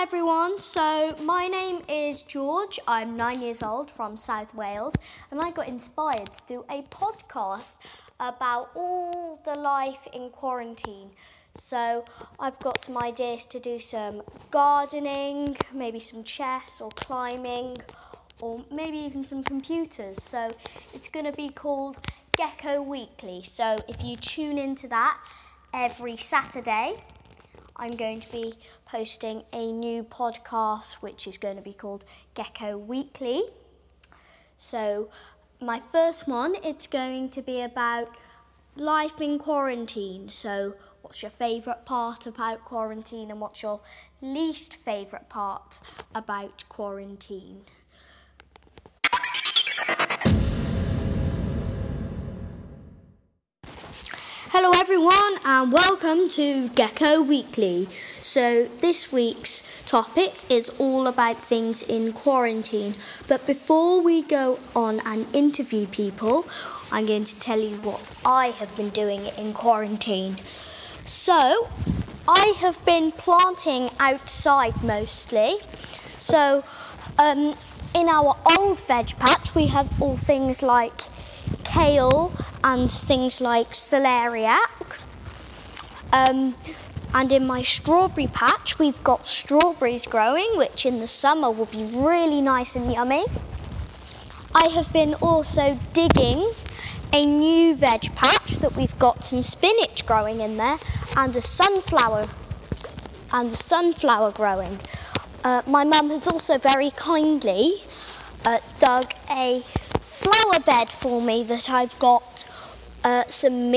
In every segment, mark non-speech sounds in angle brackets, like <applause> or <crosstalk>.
everyone. So, my name is George. I'm nine years old from South Wales, and I got inspired to do a podcast about all the life in quarantine. So, I've got some ideas to do some gardening, maybe some chess or climbing, or maybe even some computers. So, it's going to be called Gecko Weekly. So, if you tune into that every Saturday, I'm going to be posting a new podcast which is going to be called Gecko Weekly. So, my first one it's going to be about life in quarantine. So, what's your favourite part about quarantine and what's your least favourite part about quarantine? And welcome to Gecko Weekly. So, this week's topic is all about things in quarantine. But before we go on and interview people, I'm going to tell you what I have been doing in quarantine. So, I have been planting outside mostly. So, um, in our old veg patch, we have all things like kale and things like celeriac. Um, and in my strawberry patch, we've got strawberries growing, which in the summer will be really nice and yummy. I have been also digging a new veg patch that we've got some spinach growing in there and a sunflower and a sunflower growing. Uh, my mum has also very kindly uh, dug a flower bed for me that I've got uh, some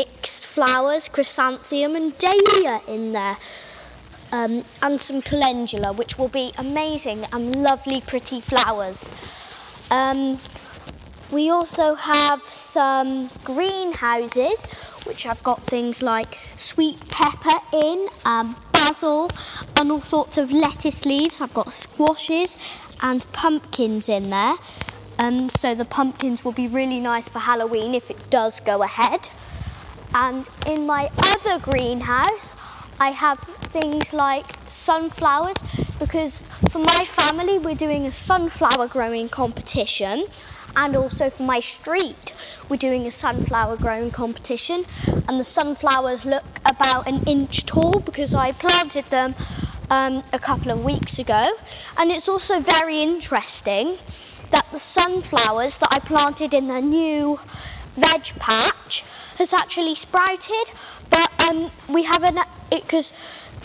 flowers, chrysanthemum and dahlia in there. Um, and some calendula, which will be amazing and lovely, pretty flowers. Um, we also have some greenhouses, which have got things like sweet pepper in, um, basil, and all sorts of lettuce leaves. I've got squashes and pumpkins in there. Um, so the pumpkins will be really nice for Halloween if it does go ahead. And in my other greenhouse, I have things like sunflowers because for my family, we're doing a sunflower growing competition. And also for my street, we're doing a sunflower growing competition. And the sunflowers look about an inch tall because I planted them um, a couple of weeks ago. And it's also very interesting that the sunflowers that I planted in the new veg patch has actually sprouted, but um, we haven't because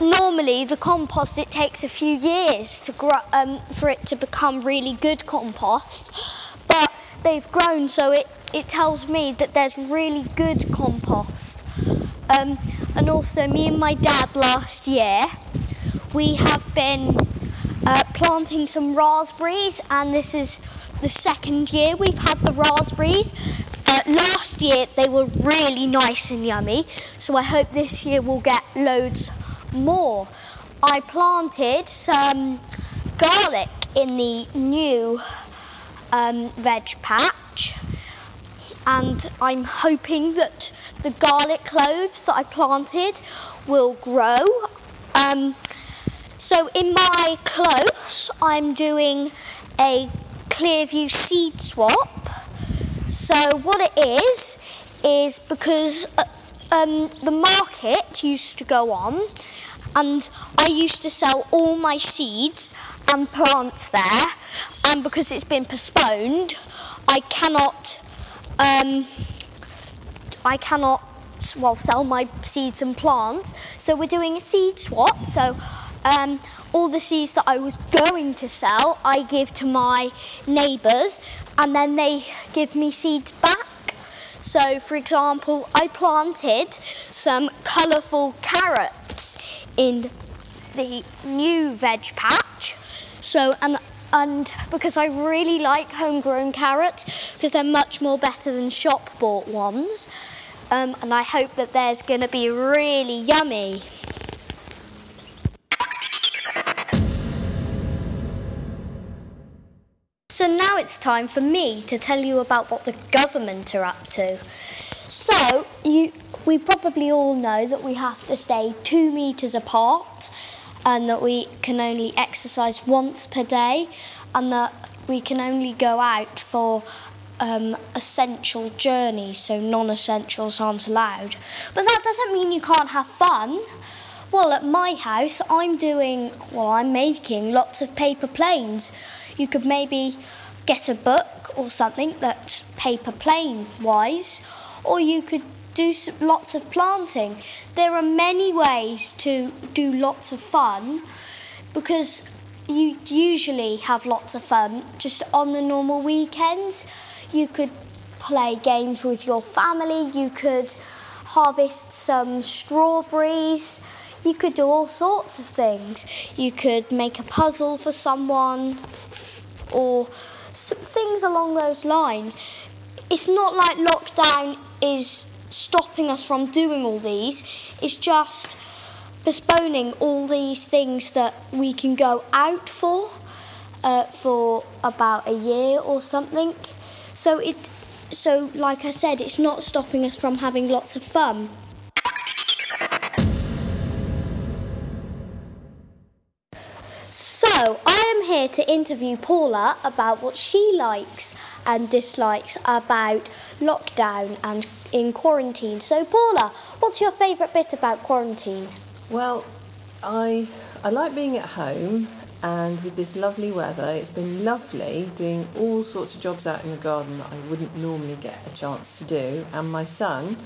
normally the compost it takes a few years to grow um, for it to become really good compost, but they've grown, so it it tells me that there's really good compost. Um, and also, me and my dad last year, we have been uh, planting some raspberries, and this is the second year we've had the raspberries. Uh, last year they were really nice and yummy, so I hope this year we'll get loads more. I planted some garlic in the new um, veg patch, and I'm hoping that the garlic cloves that I planted will grow. Um, so in my close, I'm doing a Clearview seed swap. So what it is is because uh, um, the market used to go on, and I used to sell all my seeds and plants there, and because it's been postponed, I cannot. Um, I cannot well sell my seeds and plants. So we're doing a seed swap. So um, all the seeds that I was going to sell, I give to my neighbours, and then they give me seeds back. So, for example, I planted some colourful carrots in the new veg patch. So, and and because I really like homegrown carrots because they're much more better than shop bought ones. Um, and I hope that there's going to be really yummy. So now it's time for me to tell you about what the government are up to. So, you, we probably all know that we have to stay two metres apart and that we can only exercise once per day, and that we can only go out for um, essential journeys, so non essentials aren't allowed. But that doesn't mean you can't have fun. Well, at my house, I'm doing, well, I'm making lots of paper planes. You could maybe get a book or something that's paper plane wise, or you could do lots of planting. There are many ways to do lots of fun because you usually have lots of fun just on the normal weekends. You could play games with your family, you could harvest some strawberries, you could do all sorts of things. You could make a puzzle for someone or things along those lines. It's not like lockdown is stopping us from doing all these, it's just postponing all these things that we can go out for uh, for about a year or something. So it so like I said, it's not stopping us from having lots of fun. To interview Paula about what she likes and dislikes about lockdown and in quarantine. So, Paula, what's your favourite bit about quarantine? Well, I I like being at home and with this lovely weather, it's been lovely doing all sorts of jobs out in the garden that I wouldn't normally get a chance to do. And my son,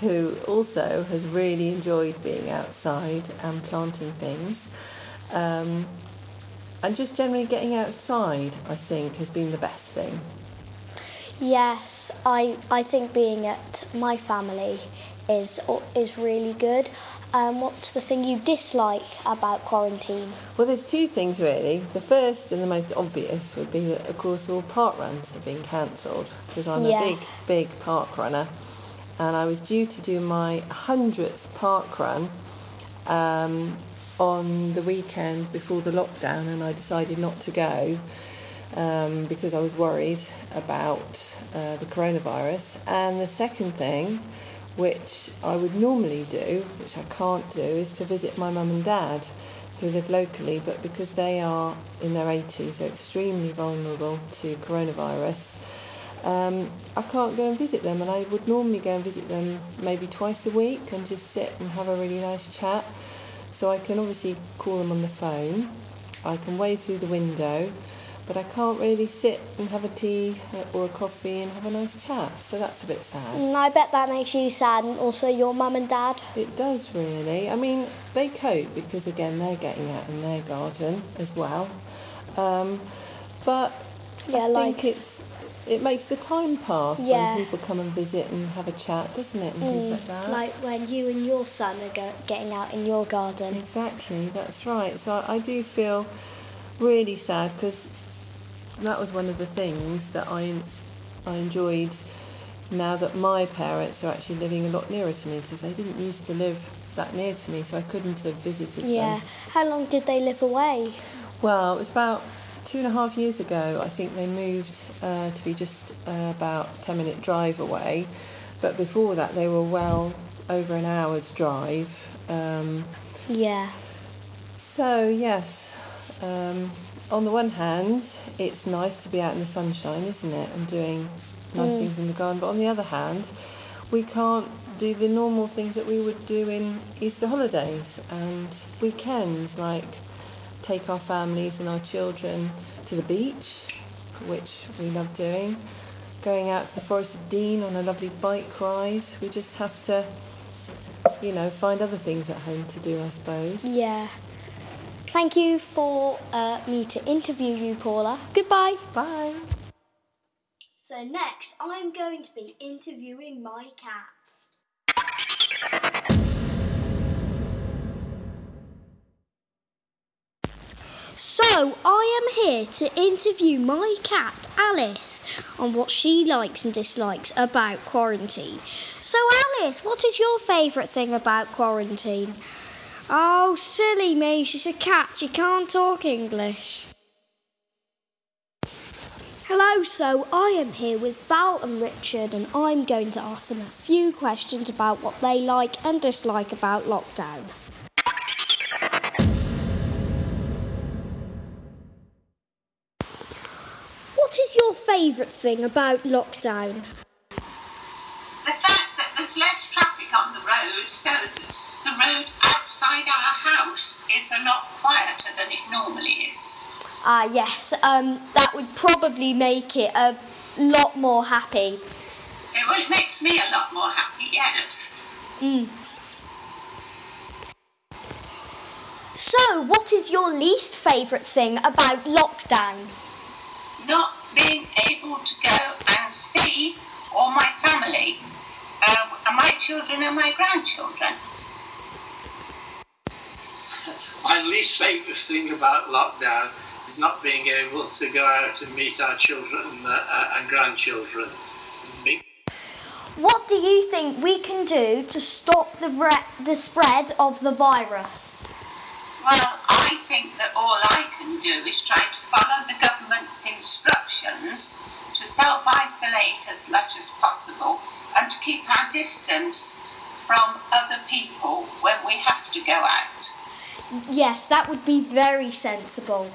who also has really enjoyed being outside and planting things, um, and just generally getting outside, I think, has been the best thing. Yes, I, I think being at my family is is really good. Um, what's the thing you dislike about quarantine? Well, there's two things really. The first and the most obvious would be that, of course, all park runs have been cancelled because I'm yeah. a big, big park runner, and I was due to do my hundredth park run um, on the weekend before the lockdown, and I decided not to go um, because I was worried about uh, the coronavirus. And the second thing, which I would normally do, which I can't do, is to visit my mum and dad who live locally, but because they are in their 80s, they're extremely vulnerable to coronavirus. Um, I can't go and visit them, and I would normally go and visit them maybe twice a week and just sit and have a really nice chat. So I can obviously call them on the phone, I can wave through the window, but I can't really sit and have a tea or a coffee and have a nice chat. So that's a bit sad. And I bet that makes you sad and also your mum and dad. It does really. I mean, they cope because again they're getting out in their garden as well. Um, but yeah, I like think it's it makes the time pass yeah. when people come and visit and have a chat, doesn't it? And mm, things like that. Like when you and your son are go- getting out in your garden. Exactly, that's right. So I, I do feel really sad because that was one of the things that I, I enjoyed now that my parents are actually living a lot nearer to me because they didn't used to live that near to me, so I couldn't have visited yeah. them. How long did they live away? Well, it was about two and a half years ago. I think they moved uh, to be just uh, about 10 minute drive away. But before that, they were well over an hour's drive. Um, yeah. So, yes. Um, on the one hand, it's nice to be out in the sunshine, isn't it, and doing nice mm. things in the garden. But on the other hand, we can't do the normal things that we would do in Easter holidays and weekends, like take our families and our children to the beach, which we love doing, going out to the Forest of Dean on a lovely bike ride. We just have to, you know, find other things at home to do, I suppose. Yeah. Thank you for uh, me to interview you, Paula. Goodbye. Bye. So next, I'm going to be interviewing my cat. So, I am here to interview my cat, Alice, on what she likes and dislikes about quarantine. So, Alice, what is your favourite thing about quarantine? Oh, silly me, she's a cat, she can't talk English. Hello, so I am here with Val and Richard, and I'm going to ask them a few questions about what they like and dislike about lockdown. Your favourite thing about lockdown? The fact that there's less traffic on the road, so the road outside our house is a lot quieter than it normally is. Ah, yes. Um, that would probably make it a lot more happy. Yeah, well, it makes me a lot more happy, yes. Mm. So, what is your least favourite thing about lockdown? Not being able to go and see all my family, uh, my children and my grandchildren. My least favourite thing about lockdown is not being able to go out and meet our children uh, and grandchildren. What do you think we can do to stop the, the spread of the virus? Well, I think that all I can do is try to follow the government's instructions to self isolate as much as possible and to keep our distance from other people when we have to go out. Yes, that would be very sensible.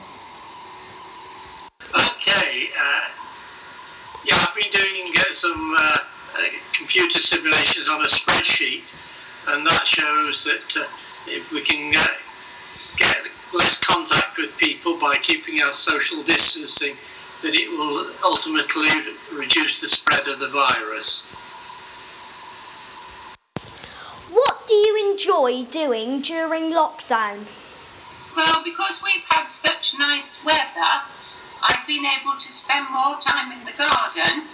Okay. Uh, yeah, I've been doing uh, some uh, uh computer simulations on a spreadsheet, and that shows that uh, if we can uh, get less contact with people by keeping our social distancing, that it will ultimately reduce the spread of the virus. What do you enjoy doing during lockdown? Well, because we've had such nice weather, I've been able to spend more time in the garden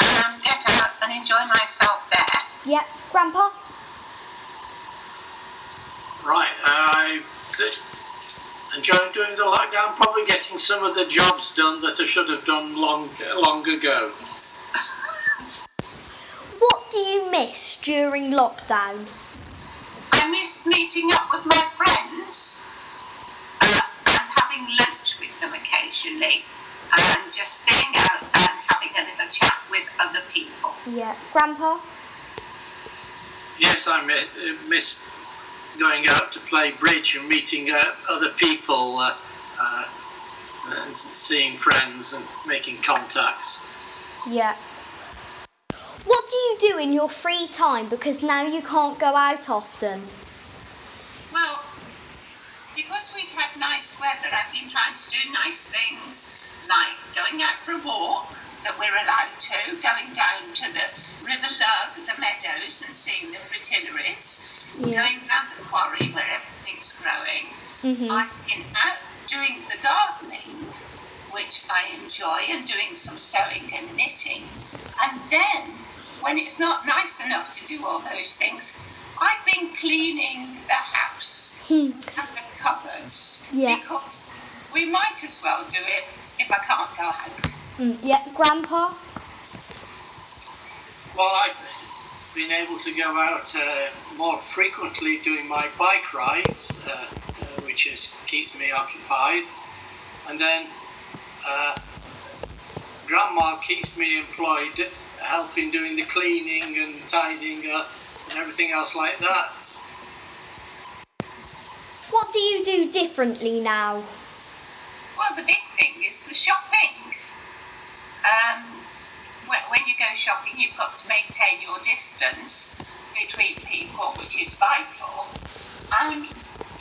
and get out and enjoy myself there. Yep, Grandpa? Right, I enjoying doing the lockdown, probably getting some of the jobs done that I should have done long, long ago. what do you miss during lockdown? I miss meeting up with my friends uh, and having lunch with them occasionally and just being out and having a little chat with other people. Yeah. Grandpa? Yes, I miss, miss going out to play bridge and meeting uh, other people uh, uh, and seeing friends and making contacts. Yeah. What do you do in your free time because now you can't go out often? Well, because we've had nice weather, I've been trying to do nice things like going out for a walk that we're allowed to, going down to the River Lugg, the meadows, and seeing the fritillaries yeah. going around the quarry where everything's growing. Mm-hmm. I've been out doing the gardening, which I enjoy, and doing some sewing and knitting. And then, when it's not nice enough to do all those things, I've been cleaning the house hmm. and the cupboards yeah. because we might as well do it if I can't go out. Mm, yeah, Grandpa? Well, I been able to go out uh, more frequently doing my bike rides, uh, uh, which is, keeps me occupied. And then uh, Grandma keeps me employed, helping doing the cleaning and tidying up and everything else like that. What do you do differently now? Well, the big thing is the shopping. Um, when you go shopping, you've got to maintain your distance between people, which is vital. And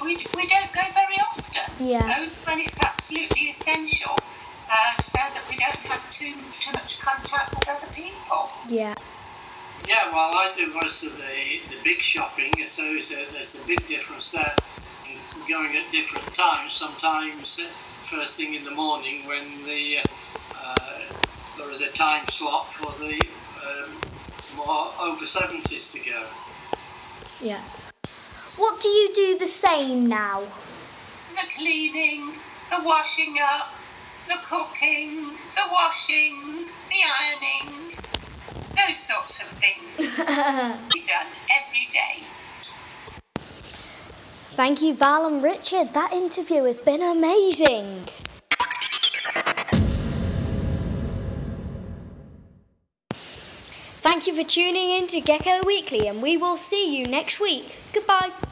we, we don't go very often. Yeah. Only when it's absolutely essential, uh, so that we don't have too too much contact with other people. Yeah. Yeah, well, I do most of the, the big shopping, so there's a, there's a big difference there. Going at different times, sometimes uh, first thing in the morning when the uh, there is a time slot for the um, more over 70s to go. Yeah. What do you do the same now? The cleaning, the washing up, the cooking, the washing, the ironing, those sorts of things. <laughs> we done every day. Thank you, Val and Richard. That interview has been amazing. Thank you for tuning in to Gecko Weekly, and we will see you next week. Goodbye.